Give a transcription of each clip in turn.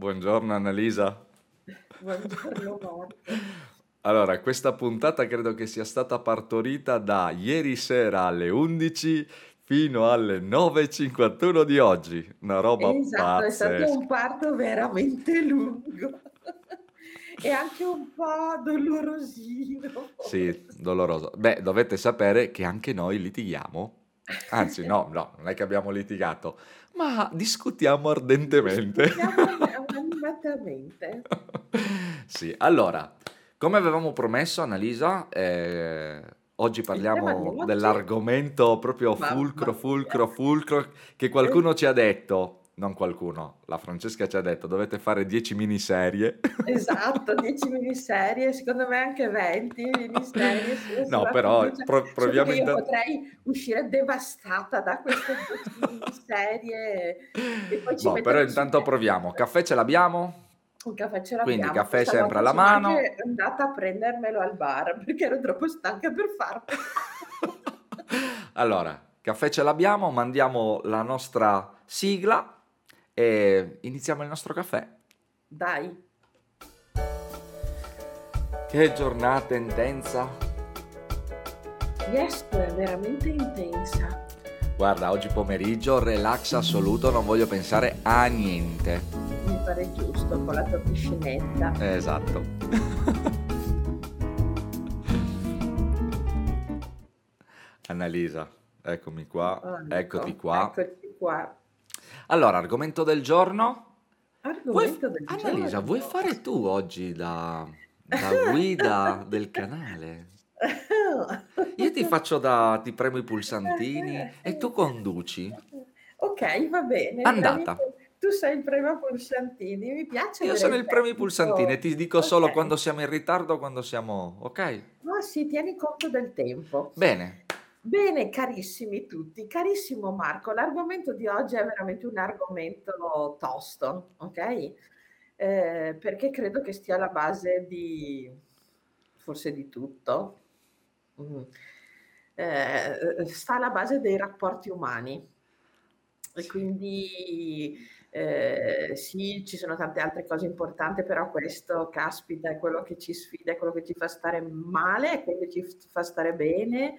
Buongiorno Annalisa. Buongiorno Marco. Allora, questa puntata credo che sia stata partorita da ieri sera alle 11 fino alle 9.51 di oggi. Una roba Esatto, è stato pazzesca. un parto veramente lungo e anche un po' dolorosino Sì, doloroso. Beh, dovete sapere che anche noi litighiamo. Anzi, no, no, non è che abbiamo litigato, ma discutiamo ardentemente. Discutiamo animatamente. Sì, allora, come avevamo promesso, Annalisa, eh, oggi parliamo dell'argomento proprio fulcro, fulcro, fulcro, che qualcuno ci ha detto, non qualcuno, la Francesca ci ha detto, dovete fare 10 miniserie. Esatto, 10 miniserie, secondo me anche 20 miniserie No, però pro- solo proviamo io intanto... potrei uscire devastata da queste 10 miniserie ci Boh, però intanto proviamo. Netflix. Caffè ce l'abbiamo? Un caffè ce Quindi l'abbiamo, caffè questa sempre alla sono mano. anche andata a prendermelo al bar perché ero troppo stanca per farlo. Allora, caffè ce l'abbiamo, mandiamo la nostra sigla e iniziamo il nostro caffè. Dai, Che giornata intensa! yes, è veramente intensa. Guarda, oggi pomeriggio relax assoluto, non voglio pensare a niente. Mi pare giusto con la tua piscinetta. Esatto. Annalisa, eccomi qua, Oh, eccoti ecco, qua. eccoci qua. Allora, argomento del giorno. Vuoi Argomento del Annalisa, vuoi fare tu oggi da, da guida del canale? Io ti faccio da, ti premo i pulsantini e tu conduci. Ok, va bene. Andata. Tu sei il primo pulsantini, mi piace Io sono il il premi tecnico. pulsantini e ti dico solo Ok. quando siamo in ritardo, quando siamo... Ok? Ah sì, tieni conto del tempo. Bene. Bene, carissimi tutti, carissimo Marco, l'argomento di oggi è veramente un argomento tosto, ok? Eh, perché credo che stia alla base di, forse di tutto, Mm. Eh, sta alla base dei rapporti umani. E quindi eh, sì, ci sono tante altre cose importanti, però questo, caspita, è quello che ci sfida, è quello che ci fa stare male, è quello che ci fa stare bene,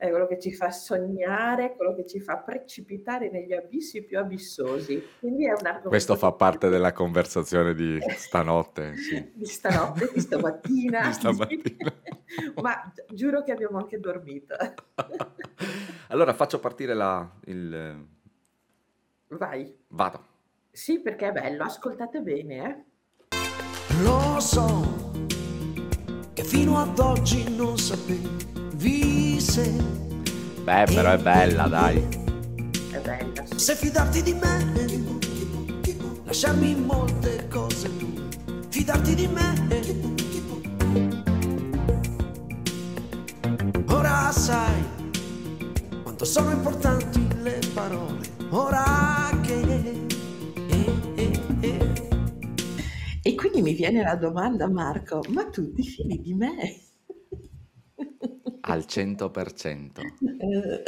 è quello che ci fa sognare, è quello che ci fa precipitare negli abissi più abissosi. Quindi è un argomento Questo fa parte della conversazione di stanotte, sì. di stanotte, di stamattina, Di stamattina. ma gi- giuro che abbiamo anche dormito. Allora faccio partire la, il... Vai. Vado. Sì, perché è bello, ascoltate bene, eh. Lo so che fino ad oggi non sapevi se, Beh, però è bella, dai. È bella, sì. se fidarti di me, lasciarmi molte cose tu, fidarti di me. Ora sai quanto sono importanti le parole, ora che... eh, eh, eh. E quindi mi viene la domanda, Marco, ma tu ti fidi di me? Al 100%. Eh,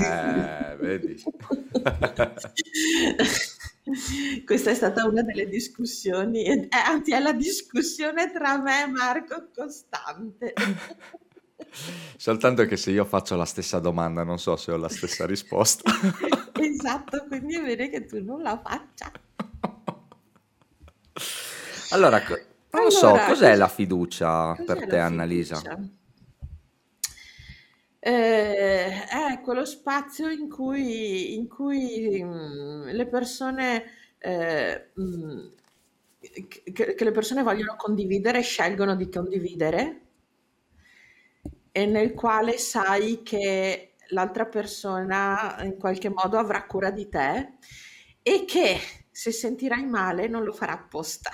Eh, vedi. Questa è stata una delle discussioni, eh, anzi è la discussione tra me e Marco costante. Soltanto che se io faccio la stessa domanda, non so se ho la stessa risposta. Esatto, quindi è bene che tu non la faccia. Allora, non lo so, Allora, cos'è cos- la fiducia per te, Annalisa? fiducia? Eh, è quello spazio in cui, in cui mm, le persone, eh, mm, che, che le persone vogliono condividere, scelgono di condividere e nel quale sai che l'altra persona in qualche modo avrà cura di te e che se sentirai male non lo farà apposta.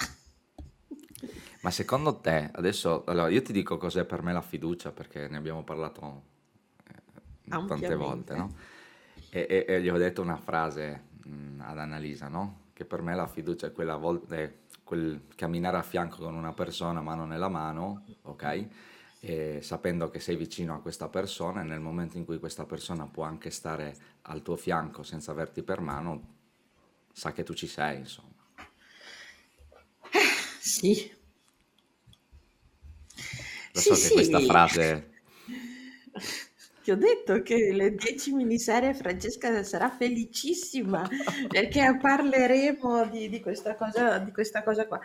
Ma secondo te, adesso, allora io ti dico cos'è per me la fiducia, perché ne abbiamo parlato tante volte, no? E, e- e gli ho detto una frase mh, ad Annalisa, no? Che per me la fiducia è quella volta, è quel camminare a fianco con una persona, mano nella mano, ok? E sapendo che sei vicino a questa persona e nel momento in cui questa persona può anche stare al tuo fianco senza averti per mano, sa che tu ci sei, insomma. Sì. Lo Sì, so che questa sì. frase... Ti ho detto che le 10 miniserie Francesca sarà felicissima perché parleremo di, di questa cosa, di questa cosa qua.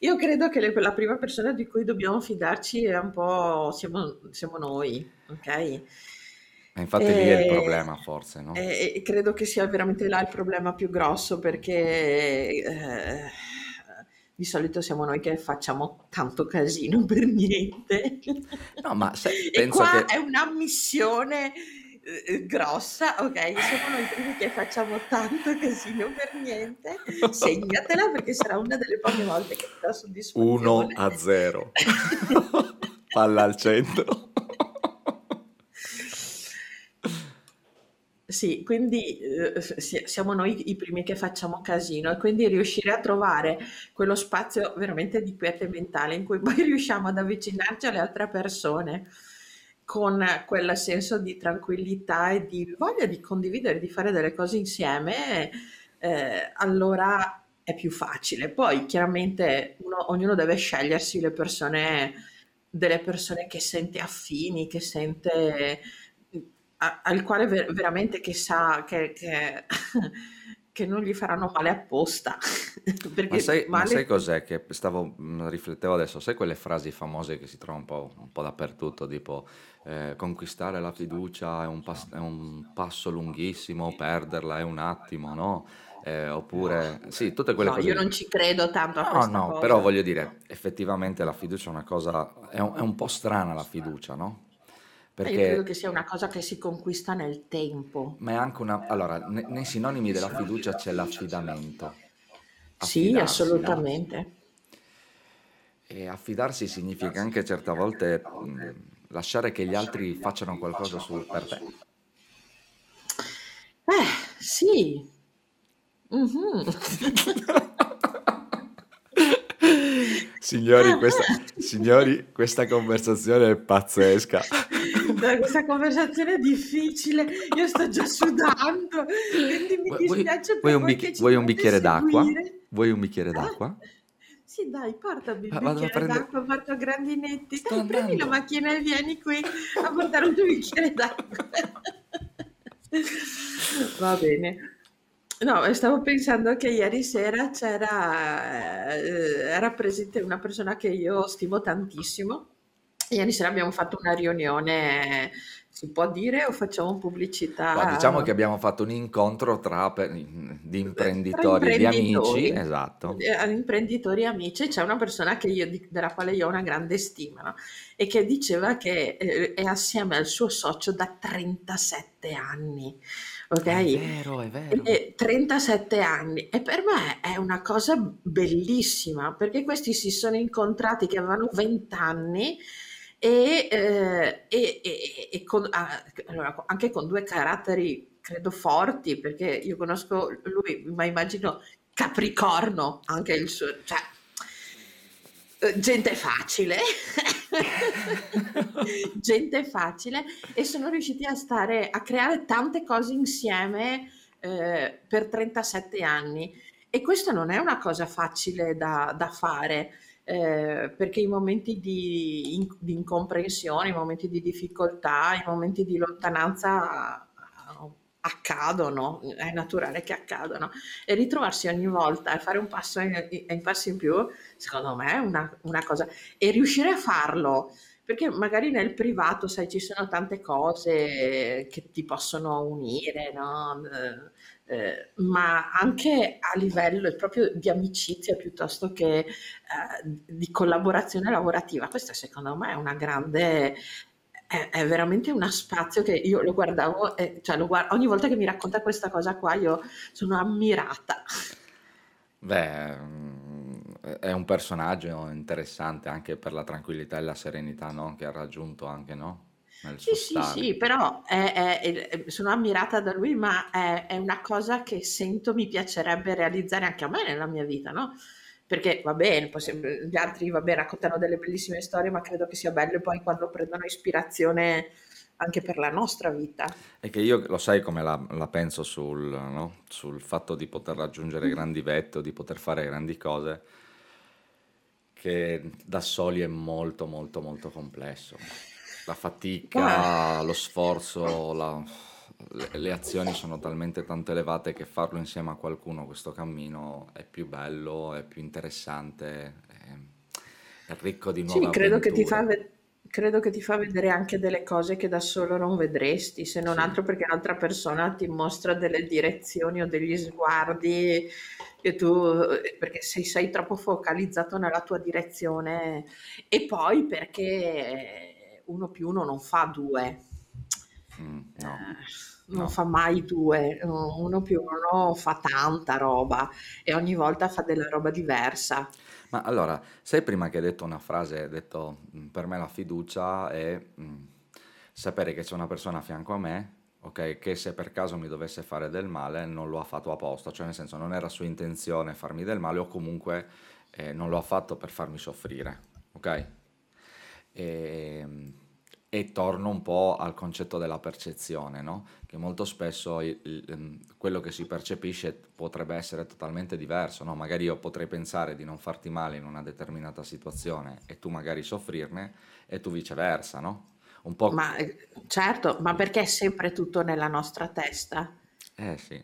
Io credo che le- la prima persona di cui dobbiamo fidarci è un po' siamo, siamo noi, ok? E infatti lì è il E, problema, forse, no? e- e credo che sia veramente là il problema più grosso perché eh, di solito siamo noi che facciamo tanto casino per niente. No, ma se- E penso qua che... è un'ammissione eh, grossa, ok? Siamo noi primi che facciamo tanto casino per niente. Segnatela perché sarà una delle poche volte che ti dà 1 soddisfazione. a 0. Palla al centro. Sì, quindi eh, si- siamo noi i primi che facciamo casino e quindi riuscire a trovare quello spazio veramente di quiete mentale in cui poi riusciamo ad avvicinarci alle altre persone con quel senso di tranquillità e di voglia di condividere, di fare delle cose insieme, eh, allora è più facile. Poi chiaramente uno- ognuno deve scegliersi le persone, delle persone che sente affini, che sente a- al quale ver- veramente che sa che, che- che non gli faranno male apposta, Ma sai, ma sai male... cos'è che stavo, mh, riflettevo adesso, sai quelle frasi famose che si trovano un po', un po' dappertutto, tipo eh, conquistare la fiducia è un, pas- è un passo lunghissimo, perderla è un attimo, no? Eh, oppure, sì, tutte quelle No, cose io non ci credo tanto a No, questa no, però cosa. voglio dire, effettivamente la fiducia è una cosa, è un, è un po' strana la fiducia, no? Eh, Io credo Perché, che sia una cosa che si conquista nel tempo. ma è anche una, allora, ne- nei sinonimi della fiducia c'è l'affidamento, Sì, affidarsi, no? assolutamente. E affidarsi significa anche certe volte mh, lasciare che gli altri facciano qualcosa su per te. Eh, sì. Mhm. Signori, questa, signori, questa conversazione è pazzesca. Dai, Questa conversazione è difficile, io sto già sudando, quindi mi dispiace vuoi un bic- vuoi un bicchiere d'acqua? seguire. Vuoi un bicchiere d'acqua? Sì, dai, portami il Va- Vado a bicchiere prendere... d'acqua, Marco Grandinetti. Sto Dai, prendi la macchina e vieni qui a portare un tuo bicchiere d'acqua. Va bene. No, stavo pensando che ieri sera c'era, eh, era presente una persona che io stimo tantissimo. Ieri sera abbiamo fatto una riunione, si può dire o facciamo pubblicità? diciamo che abbiamo fatto un incontro tra per- di imprenditori e di amici, esatto. eh, imprenditori e amici, c'è una persona che io- di- della quale io ho una grande stima, no? E che diceva che eh, è assieme al suo socio da 37 anni, ok? È vero, è vero. E 37 anni e per me è una cosa bellissima perché questi si sono incontrati che avevano 20 anni e, eh, e- e- e con- ah, allora, anche con due caratteri credo forti perché io conosco lui ma immagino Capricorno anche il suo cioè eh, gente facile. Gente facile. E sono riusciti a stare a creare tante cose insieme eh, per 37 anni. E questo non è una cosa facile da, da fare eh, perché i momenti di, in- di incomprensione, i momenti di difficoltà, i momenti di lontananza eh, accadono, è naturale che accadano e ritrovarsi ogni volta e fare un passo in, in passo in più, secondo me è una, una cosa. E riuscire a farlo perché magari nel privato, sai, ci sono tante cose che ti possono unire, no? Eh, eh, ma anche a livello proprio di amicizia piuttosto che eh, di collaborazione lavorativa. Questa secondo me è una grande, è, veramente uno spazio che io lo guardavo, e, cioè lo guard- ogni volta che mi racconta questa cosa qua io sono ammirata. Beh, mm, è un personaggio interessante anche per la tranquillità e la serenità, no? Che ha raggiunto anche, no? Nel Sì, sì, sì, però è- è- è- sono ammirata da lui, ma è, una cosa che sento mi piacerebbe realizzare anche a me nella mia vita, no? Perché va bene, se- gli altri va bene, raccontano delle bellissime storie, ma credo che sia bello poi quando prendono ispirazione anche per la nostra vita. E che io lo sai come la, la penso sul, no? Sul fatto di poter raggiungere grandi vette o di poter fare grandi cose, che da soli è molto molto molto complesso. La fatica, lo sforzo, la- le, le azioni sono talmente tanto elevate che farlo insieme a qualcuno questo cammino è più bello, è più interessante, è, è ricco di nuove Sì, credo che ti fa, avventure. ve- credo che ti fa vedere anche delle cose che da solo non vedresti, se non Sì, altro perché un'altra persona ti mostra delle direzioni o degli sguardi che tu, perché se sei troppo focalizzato nella tua direzione e poi perché uno più uno non fa due. Mm, no, Eh, non no. fa mai due, uno più uno fa tanta roba e ogni volta fa della roba diversa. Ma allora, sai prima che hai detto una frase, hai detto "Mm, per me la fiducia è mm, sapere che c'è una persona a fianco a me, ok, che se per caso mi dovesse fare del male non lo ha fatto apposta, cioè nel senso non era sua intenzione farmi del male o comunque eh, non lo ha fatto per farmi soffrire, ok? E, e torno un po' al concetto della percezione, no? Che molto spesso il- il- ehm, quello che si percepisce potrebbe essere totalmente diverso, no? Magari io potrei pensare di non farti male in una determinata situazione e tu magari soffrirne e tu viceversa, no? Un po'... Ma eh, certo, ma perché è sempre tutto nella nostra testa? Eh sì,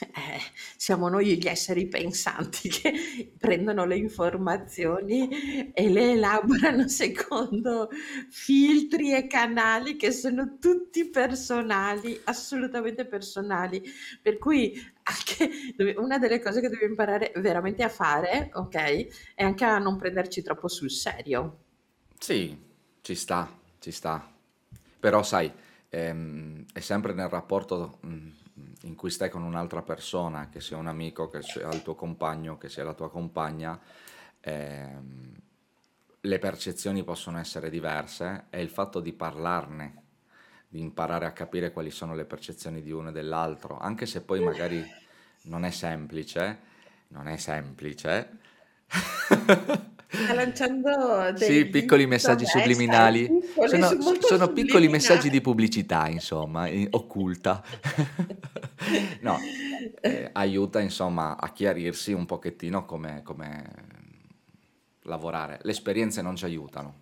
Eh, siamo noi gli esseri pensanti che prendono le informazioni e le elaborano secondo filtri e canali che sono tutti personali, assolutamente personali. Per cui anche una delle cose che devi imparare veramente a fare, ok, è anche a non prenderci troppo sul serio. sì, ci sta, ci sta. Però sai, ehm, è sempre nel rapporto mm, in cui stai con un'altra persona, che sia un amico, che sia il tuo compagno, che sia la tua compagna, ehm, le percezioni possono essere diverse e il fatto di parlarne, di imparare a capire quali sono le percezioni di uno e dell'altro, anche se poi magari non è semplice, non è semplice. Sta lanciando Sì, degli piccoli messaggi infomercial subliminali. piccoli, Sono, sono piccoli messaggi di pubblicità, insomma, in- occulta. No, eh, aiuta insomma a chiarirsi un pochettino come, come lavorare. Le esperienze non ci aiutano,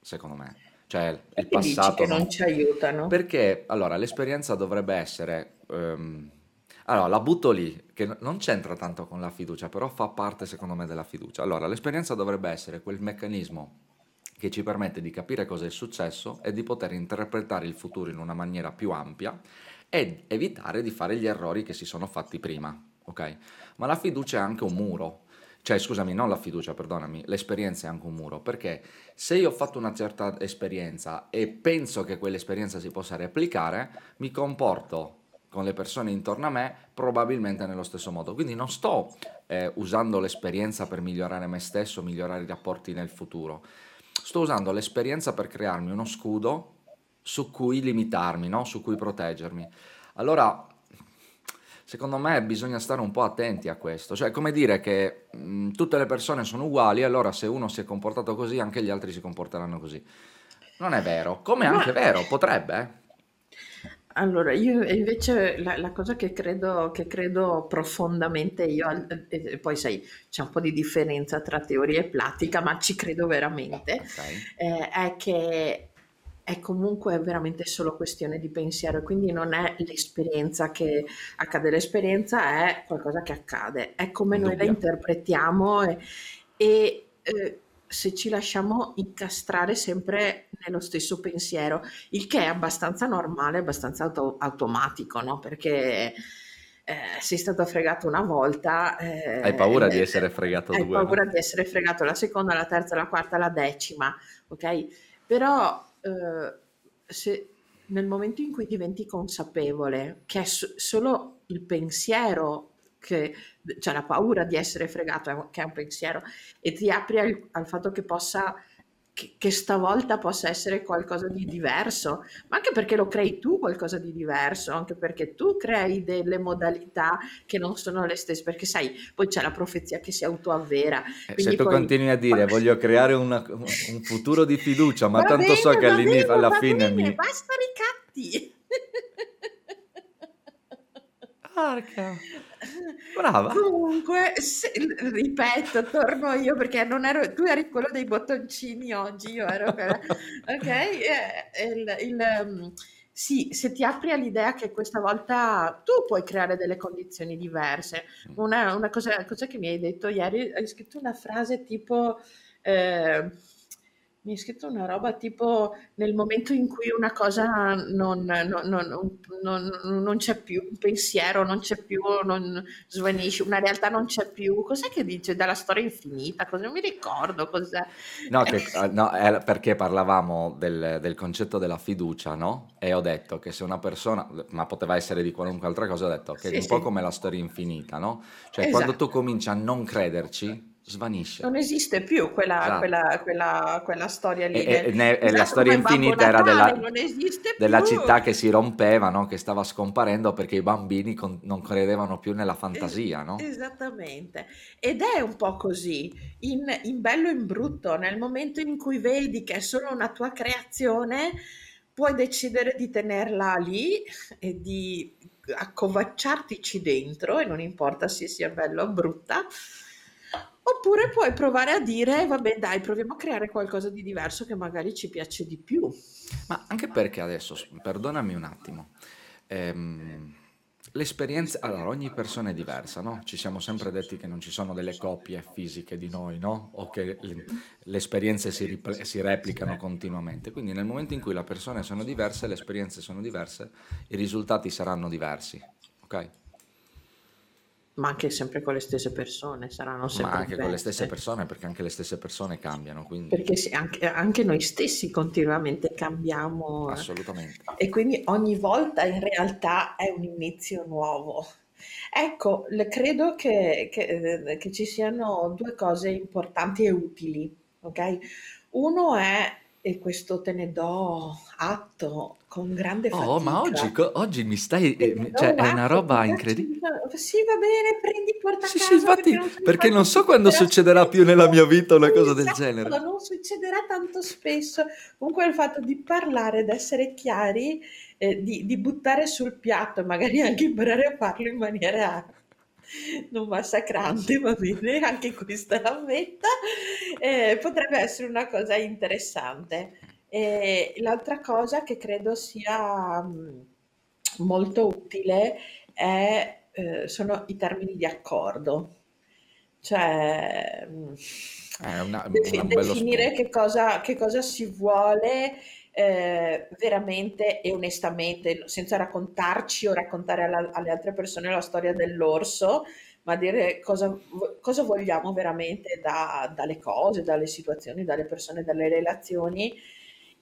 secondo me. Cioè, il Perché passato non non... ci aiutano? Perché, allora, l'esperienza dovrebbe essere... ehm, allora, la butto lì, che non c'entra tanto con la fiducia, però fa parte, secondo me, della fiducia. Allora, l'esperienza dovrebbe essere quel meccanismo che ci permette di capire cosa è successo e di poter interpretare il futuro in una maniera più ampia ed evitare di fare gli errori che si sono fatti prima, ok? Ma la fiducia è anche un muro. Cioè, scusami, non la fiducia, perdonami, l'esperienza è anche un muro, perché se io ho fatto una certa esperienza e penso che quell'esperienza si possa replicare, mi comporto con le persone intorno a me probabilmente nello stesso modo. Quindi non sto eh, usando l'esperienza per migliorare me stesso, migliorare i rapporti nel futuro. Sto usando l'esperienza per crearmi uno scudo su cui limitarmi, no? Su cui proteggermi. Allora, secondo me bisogna stare un po' attenti a questo. Cioè, come dire che mh, tutte le persone sono uguali, allora se uno si è comportato così, anche gli altri si comporteranno così. Non è vero, come è anche vero, potrebbe, eh. Allora, io invece la, la cosa che credo, che credo profondamente io, al- e e poi sai, c'è un po' di differenza tra teoria e pratica, ma ci credo veramente, Ok? eh, è che è comunque veramente solo questione di pensiero, quindi non è l'esperienza che accade, l'esperienza è qualcosa che accade, è come noi la Indubbio. interpretiamo e, e, eh, se ci lasciamo incastrare sempre nello stesso pensiero, il che è abbastanza normale, abbastanza auto- automatico, no? Perché eh, sei stato fregato una volta, Hai eh, paura di eh, essere fregato hai due, no? paura di essere fregato la seconda, la terza, la quarta, la decima, ok? Però eh, se nel momento in cui diventi consapevole che è so- solo il pensiero che, cioè la paura di essere fregato, che è un pensiero, e ti apri al, al fatto che possa, che, che stavolta possa essere qualcosa di diverso, ma anche perché lo crei tu qualcosa di diverso, anche perché tu crei delle modalità che non sono le stesse, perché sai, poi c'è la profezia che si autoavvera, Eh, Se tu poi... continui a dire voglio creare una- un futuro di fiducia, ma Va tanto so bene, che va all'inizio, bene, alla va fine bene, mi... basta ricatti. Porca. Brava. Comunque, se- ripeto, torno io perché non ero, tu eri quello dei bottoncini oggi, io ero quella. Ok? Eh, il, il, um, sì, se ti apri all'idea che questa volta tu puoi creare delle condizioni diverse. Una, una cosa, cosa che mi hai detto ieri, hai scritto una frase tipo... Eh, mi hai scritto una roba tipo nel momento in cui una cosa non, non- non- non- non c'è più, un pensiero non c'è più, non svanisce, una realtà non c'è più. Cos'è che dice dalla storia infinita? Cosa non mi ricordo cos'è. No, che, eh, no, è perché parlavamo del, del concetto della fiducia, no? E ho detto che se una persona, ma poteva essere di qualunque altra cosa, ho detto che è Sì, un po' sì. come la storia infinita, no? Cioè quando tu Esatto. cominci a non crederci, svanisce. Non esiste più quella, Esatto. quella, quella, quella storia E, lì. e- del- ne- e la esatto, storia infinita era della, della città che si rompeva, no? Che stava scomparendo perché i bambini con- non credevano più nella Es- fantasia, no? Esattamente. Ed è un po' così, in, in bello e in brutto, nel momento in cui vedi che è solo una tua creazione, puoi decidere di tenerla lì e di accovacciartici dentro, e non importa se sia bella o brutta, oppure puoi provare a dire, vabbè, dai, proviamo a creare qualcosa di diverso che magari ci piace di più. Ma anche perché adesso, perdonami un attimo, ehm, l'esperienza, allora ogni persona è diversa, no? Ci siamo sempre detti che non ci sono delle coppie fisiche di noi, no? O che le, le esperienze si, ripl- si replicano continuamente. Quindi nel momento in cui le persone sono diverse, le esperienze sono diverse, i risultati saranno diversi, ok? Ma anche sempre con le stesse persone, saranno Ma sempre anche con le stesse persone, perché anche le stesse persone cambiano, quindi Perché sì, anche, anche noi stessi continuamente cambiamo assolutamente. e quindi ogni volta in realtà è un inizio nuovo. Ecco, le- credo che, che, eh, che ci siano due cose importanti e utili, ok? Uno è, e questo te ne do atto con grande Oh, ma oggi, fatica, co- oggi mi stai, eh, cioè è una roba incredibile. sì, va bene, prendi, porta a Sì, sì, casa perché infatti, non perché non so quando succederà più nella mia vita una cosa del Esatto, genere. non succederà tanto spesso. Comunque il fatto di parlare, di essere chiari, eh, di, di buttare sul piatto, magari anche imparare a farlo in maniera non massacrante, va bene, anche questa l'ammetta, eh, potrebbe essere una cosa interessante. E l'altra cosa che credo sia mh, molto utile è, eh, sono i termini di accordo. Cioè, mh, È una- defi- un bello definire che cosa, che cosa si vuole eh, veramente e onestamente, senza raccontarci o raccontare alla- alle altre persone la storia dell'orso, ma dire cosa, cosa vogliamo veramente da- dalle cose, dalle situazioni, dalle persone, dalle relazioni.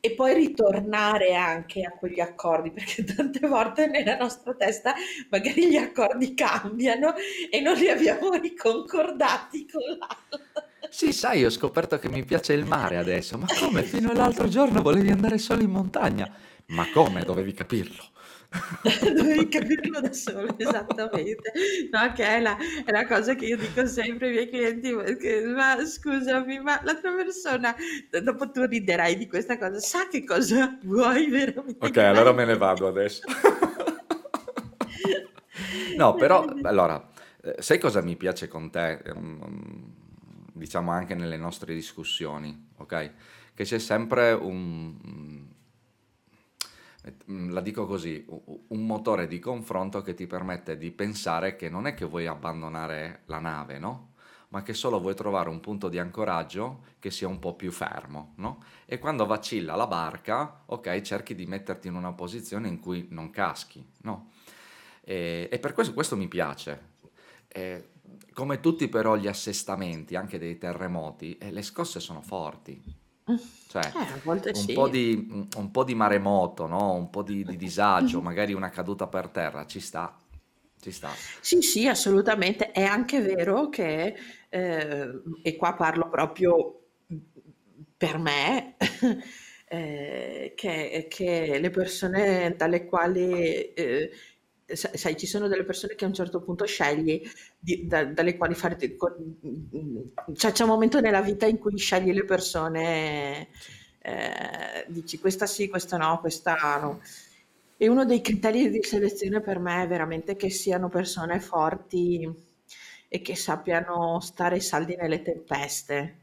E poi ritornare anche a quegli accordi, perché tante volte nella nostra testa magari gli accordi cambiano e non li abbiamo riconcordati con l'altro. Sì, sai, ho scoperto che mi piace il mare adesso. Ma come? Fino all'altro giorno volevi andare solo in montagna. Ma come? Dovevi capirlo. Dovevi capirlo da solo, esattamente. No, che è la, è la cosa che io dico sempre ai miei clienti, perché, ma scusami, ma l'altra persona, dopo tu riderai di questa cosa, sa che cosa vuoi veramente? Ok, allora me ne vado adesso. No, però, allora, eh, sai cosa mi piace con te? Diciamo anche nelle nostre discussioni, ok? Che c'è sempre un, mm, la dico così, un motore di confronto che ti permette di pensare che non è che vuoi abbandonare la nave, no? Ma che solo vuoi trovare un punto di ancoraggio che sia un po' più fermo, no? E quando vacilla la barca, ok, cerchi di metterti in una posizione in cui non caschi, no? E, e per questo, questo mi piace. Eh, come tutti però gli assestamenti, anche dei terremoti, eh, le scosse sono forti. Cioè, Eh, un sì. po' di, un- po' di maremoto, no? Un po' di, di disagio, magari una caduta per terra, ci sta, ci sta. Sì, sì, assolutamente. È anche vero che, eh, e qua parlo proprio per me, eh, che, che le persone dalle quali, eh, sai, ci sono delle persone che a un certo punto scegli di- da- dalle quali fare, cioè c'è un momento nella vita in cui scegli le persone, eh, dici questa sì, questa no, questa no. E uno dei criteri di selezione per me è veramente che siano persone forti e che sappiano stare saldi nelle tempeste.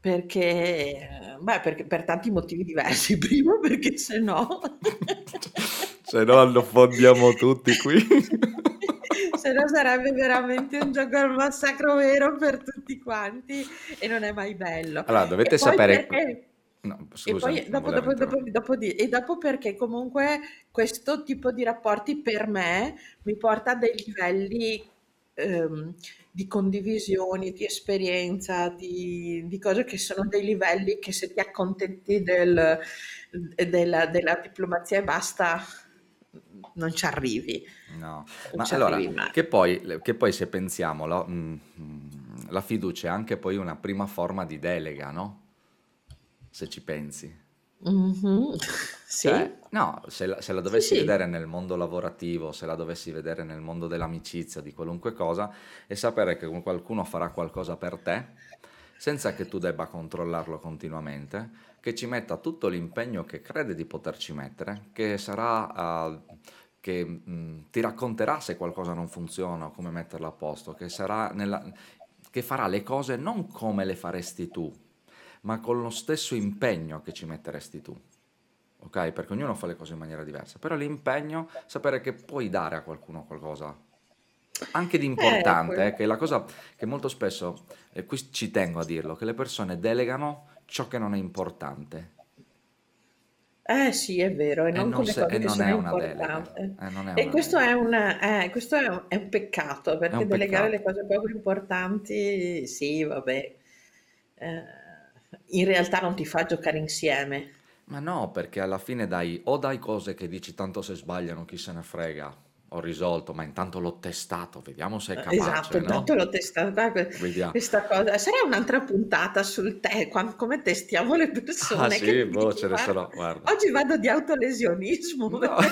Perché, beh, perché per tanti motivi diversi. Primo perché se no... se no affondiamo tutti qui. se no sarebbe veramente un gioco al massacro vero per tutti quanti e non è mai bello. Allora, dovete E poi sapere... perché... No, E scusa, poi non dopo, dopo, dopo, dopo di- e dopo perché comunque questo tipo di rapporti per me mi porta a dei livelli ehm, di condivisioni, di esperienza, di, di cose che sono dei livelli che se ti accontenti del- della, della diplomazia e basta, non ci arrivi, No, ma allora, che poi, che poi se pensiamo, la, mm, mm, la fiducia è anche poi una prima forma di delega, no? Se ci pensi. Mhm. Sì, Cioè, no, se la, se la sì, dovessi sì. vedere nel mondo lavorativo, se la dovessi vedere nel mondo dell'amicizia, di qualunque cosa, è sapere che qualcuno farà qualcosa per te, senza che tu debba controllarlo continuamente, che ci metta tutto l'impegno che crede di poterci mettere, che sarà, eh, che mh, ti racconterà se qualcosa non funziona o come metterla a posto, che sarà nella, che farà le cose non come le faresti tu, ma con lo stesso impegno che ci metteresti tu ok? Perché ognuno fa le cose in maniera diversa, però l'impegno, sapere che puoi dare a qualcuno qualcosa, anche di Eh, importante, eh, che è la cosa che molto spesso, e qui ci tengo a dirlo, che le persone delegano ciò che non è importante Eh sì, è vero, e e non non, con le se- e cose che non sono è una delega, importanti. eh, non è E una questo è delega, un, eh, questo è un, è un peccato, è perché un delegare le peccato. cose poco importanti, sì, vabbè, eh, in realtà non ti fa giocare insieme. Ma no, perché alla fine dai, o dai cose che dici tanto se sbagliano chi se ne frega, ho risolto, ma intanto l'ho testato, vediamo se è Eh, capace, Esatto, intanto no? l'ho testata Vediamo. questa cosa. Sarà un'altra puntata sul te, quan- come testiamo le Ah persone, che sì, boh, ce ne guarda, sono, guarda. oggi vado di autolesionismo. No.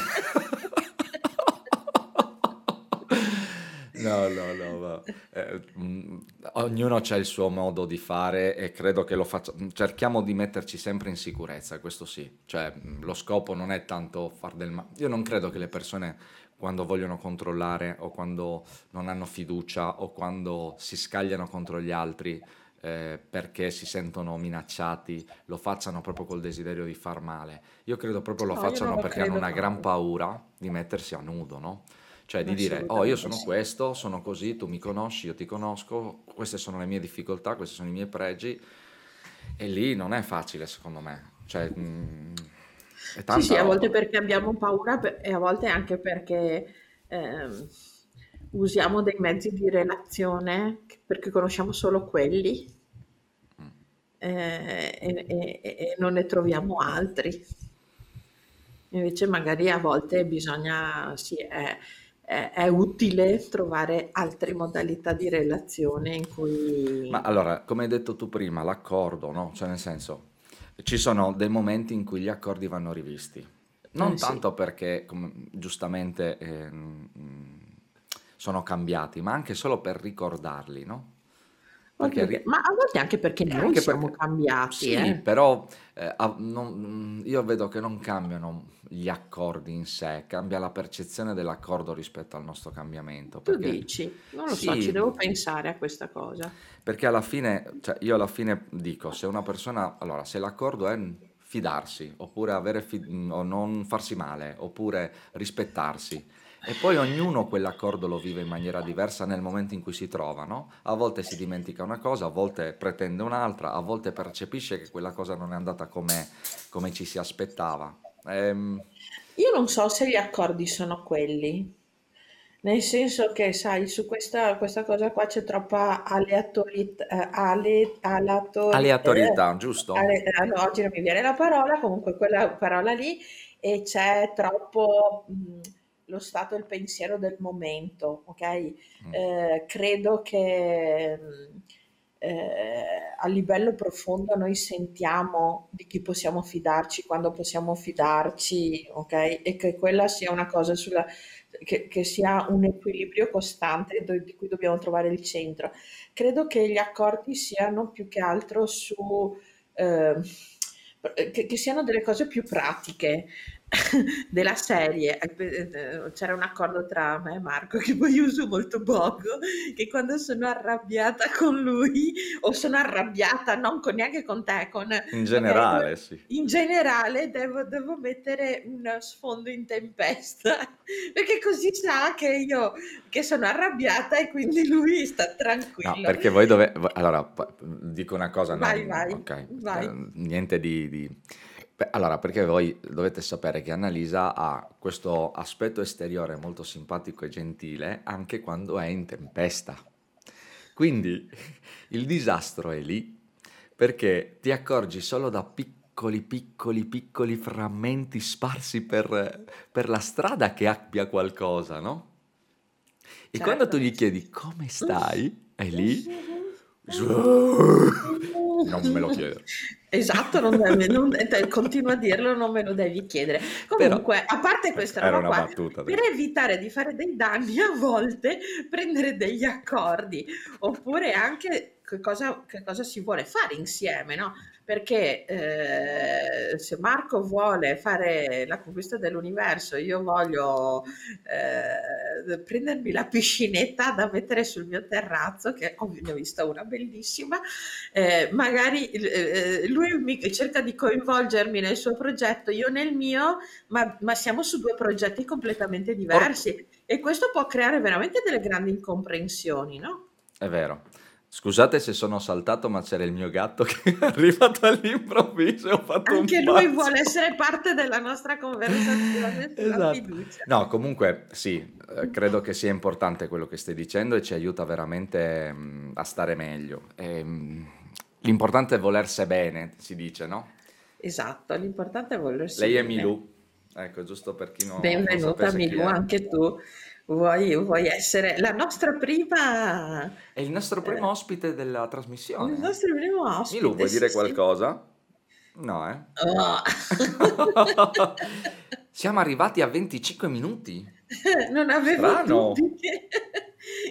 No, no, no, ma, eh, mm, ognuno ha il suo modo di fare e credo che lo faccia. Cerchiamo di metterci sempre in sicurezza, questo sì. Cioè, mm, lo scopo non è tanto far del male. Io non credo che le persone quando vogliono controllare o quando non hanno fiducia o quando si scagliano contro gli altri eh, perché si sentono minacciati, lo facciano proprio col desiderio di far male. Io credo proprio lo No, facciano lo perché hanno una gran paura di mettersi a nudo, no? Cioè di dire, oh, io sono questo, sono così, tu mi conosci, io ti conosco, queste sono le mie difficoltà, questi sono i miei pregi, e lì non è facile, secondo me. Cioè, mm, è Sì, tanta sì, a volte roba. perché abbiamo paura e a volte anche perché ehm, usiamo dei mezzi di relazione che- perché conosciamo solo quelli Mm. eh, e, e- e non ne troviamo altri. Invece magari a volte bisogna, sì, è, è- è utile trovare altre modalità di relazione in Ma cui... allora, come hai detto tu prima, l'accordo, no? Cioè, nel senso, ci sono dei momenti in cui gli accordi vanno rivisti. Non Eh sì. tanto perché, come, giustamente, ehm, sono cambiati, ma anche solo per ricordarli, no? Perché perché- ma a volte anche perché e noi anche siamo perché cambiati, sì, eh. però eh, non- io vedo che non cambiano gli accordi in sé, cambia la percezione dell'accordo rispetto al nostro cambiamento, Tu dici, non lo so, ci sì, devo pensare a questa cosa. perché alla fine, cioè io alla fine dico, se una persona, allora, se l'accordo è fidarsi, oppure avere fi- o non farsi male, oppure rispettarsi, e poi ognuno quell'accordo lo vive in maniera diversa nel momento in cui si trova, no? A volte si dimentica una cosa, a volte pretende un'altra, a volte percepisce che quella cosa non è andata come, come ci si aspettava. Ehm, Io non so se gli accordi sono quelli, nel senso che, sai, su questa, questa cosa qua c'è troppa aleatorità, ale, alatori- aleatorietà, eh, giusto? ale- eh, no, oggi non mi viene la parola, comunque quella parola lì, e c'è troppo mh, lo stato e il pensiero del momento, ok? Mm. Eh, credo che mh, eh, a livello profondo noi sentiamo di chi possiamo fidarci, quando possiamo fidarci, ok? E che quella sia una cosa sulla, che, che sia un equilibrio costante do- di cui dobbiamo trovare il centro. Credo che gli accordi siano più che altro su, eh, che, che siano delle cose più pratiche. della serie, eh, eh, c'era un accordo tra me e Marco che poi uso molto poco, che quando sono arrabbiata con lui o sono arrabbiata non con, neanche con te, con, in generale, okay, sì. In generale devo, devo, mettere un sfondo in tempesta, perché così sa che io che sono arrabbiata e quindi lui sta tranquillo. No, perché voi dovete... Allora, dico una cosa, vai, no, vai, okay. vai. Eh, niente di... di allora, perché voi dovete sapere che Annalisa ha questo aspetto esteriore molto simpatico e gentile anche quando è in tempesta. Quindi il disastro è lì perché ti accorgi solo da piccoli, piccoli, piccoli frammenti sparsi per, per la strada che abbia qualcosa, no? E certo. quando tu gli chiedi come stai, è lì non me lo chiedere. Esatto, non deve, non, continua a dirlo, non me lo devi chiedere. Comunque, Però, a parte questa roba qua, battuta, per evitare di fare dei danni, a volte prendere degli accordi, oppure anche che cosa, che cosa si vuole fare insieme, no? Perché eh, se Marco vuole fare la conquista dell'universo, io voglio eh, prendermi la piscinetta da mettere sul mio terrazzo, che ho, ne ho vista una bellissima, eh, magari eh, lui mi, cerca di coinvolgermi nel suo progetto, io nel mio, ma, ma siamo su due progetti completamente diversi e questo può creare veramente delle grandi incomprensioni, no? È vero. Scusate se sono saltato, ma c'era il mio gatto che è arrivato all'improvviso e ho fatto Anche un lui pazzo. vuole essere parte della nostra conversazione Esatto. No, comunque sì, eh, credo che sia importante quello che stai dicendo e ci aiuta veramente mm, a stare meglio. E, mm, l'importante è volersi bene, si dice, no? Esatto, l'importante è volersi Lei è bene. Milù, ecco, giusto per chi non, non Benvenuta chi Milù, è. anche tu. Vuoi, vuoi essere la nostra prima... È il nostro primo eh, ospite della il trasmissione. nostro primo ospite, vuoi sì dire sì. qualcosa? No, eh? Oh. Siamo arrivati a 25 minuti. Non avevo Strano. dubbi che,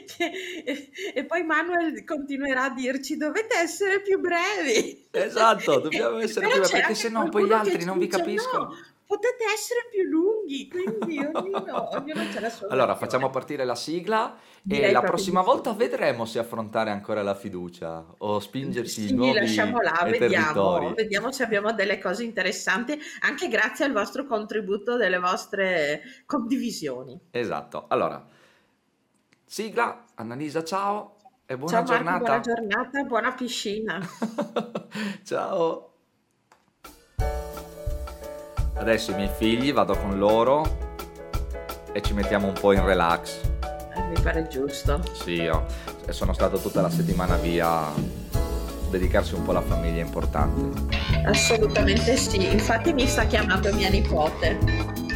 che- e, e poi Manuel continuerà a dirci dovete essere più brevi. Esatto, dobbiamo essere Però più c'è perché anche se no poi gli altri non vi capiscono. no, potete essere più lunghi, quindi ognuno, ognuno c'ha la sua Allora, versione. facciamo partire la sigla e Direi la proprio prossima volta vedremo se affrontare ancora la fiducia o spingersi in Sì, nuovi lasciamo là, vediamo, vediamo se abbiamo delle cose interessanti, anche grazie al vostro contributo, delle vostre condivisioni. Esatto. Allora, sigla, Annalisa, ciao e buona Ciao Marco, buona giornata. giornata, buona piscina. Ciao. Adesso i miei figli vado con loro e ci mettiamo un po' in relax. Eh, mi pare giusto. Sì, io sono stato tutta la settimana via. Dedicarsi un po' alla famiglia è importante. Assolutamente sì, infatti mi sta chiamando mia nipote.